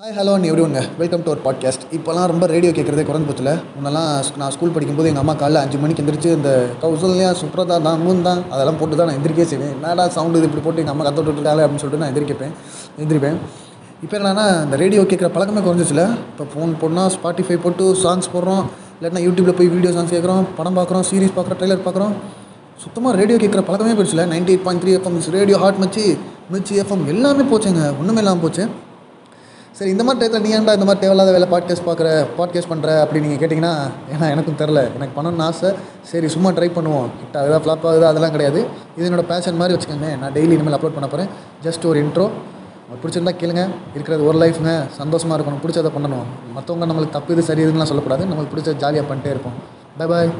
Hi hello everyone welcome to our podcast இப்போலாம் ரொம்ப radio கேட்குறதே குறைஞ்ச பட்சத்தில் முன்னெல்லாம் நான் ஸ்கூல் படிக்கும்போது எங்கள் அம்மா காலைல அஞ்சு மணிக்கு எந்திரிச்சு இந்த கௌசல்யா சுப்ரதா தான் மூன் தான் அதெல்லாம் போட்டு தான் நான் எந்திரிக்கே செய்வேன். என்னடா சவுண்டு இது இப்படி போட்டு எங்கள் அம்மா கற்று விட்டுட்டாலே அப்படின்னு சொல்லிட்டு நான் எந்திரிக்கப்பேன். எந்திரிப்பேன். இப்போ என்னன்னா இந்த ரேடியோ கேட்குற பழக்கமே குறைஞ்சிச்சில்ல இப்போ ஃபோன் போடணும் ஸ்பாட்டிஃபை போட்டு சாங்ஸ் போடுறோம். இல்லாட்டினா யூடியூப்பில் போய் வீடியோ சாங்ஸ் கேட்குறோம் படம் பார்க்குறோம். சீரிஸ் பார்க்குறோம். ட்ரெய்லர் பார்க்குறோம். சுத்தமாக ரேடியோ கேட்குற பழக்கமே போயிடுச்சுல. Ninety eight point three FM radio hot மச்சி மிச்சி எஃப்எம் எல்லாமே போச்சுங்க. ஒன்றுமே இல்லாமல் போச்சு. சரி இந்த மாதிரி டயத்தில் நீ ஏன்டா இந்த மாதிரி தேவையில்லாத வேலை பாட்காஸ்ட் பார்க்குற பாட்காஸ்ட் பண்ணுற அப்படி நீங்கள் கேட்டிங்கன்னா ஏன்னா எனக்கும் தெரில. எனக்கு பண்ணணும்னு ஆசை. சரி சும்மா ட்ரை பண்ணுவோம். கிட்ட அதெல்லாம் ஃப்ளாப் ஆகுது? அதெல்லாம் கிடையாது. இது என்னோட பேஷன் மாதிரி வச்சுக்கோங்க நான் டெய்லி இனிமேல் அப்லோட் பண்ண போகிறேன் ஜஸ்ட் ஒரு இன்ட்ரோ உங்களுக்கு பிடிச்சிருந்தா கேளுங்க. இருக்கிறது ஒரு லைஃப்ங்க சந்தோஷமாக இருக்கணும். பிடிச்சதை பண்ணணும். மற்றவங்க நம்மளுக்கு தப்பு இது சரி இதுலாம் சொல்லக்கூடாது. நம்மளுக்கு பிடிச்ச ஜாலியாக பண்ணிட்டே இருப்போம். Bye bye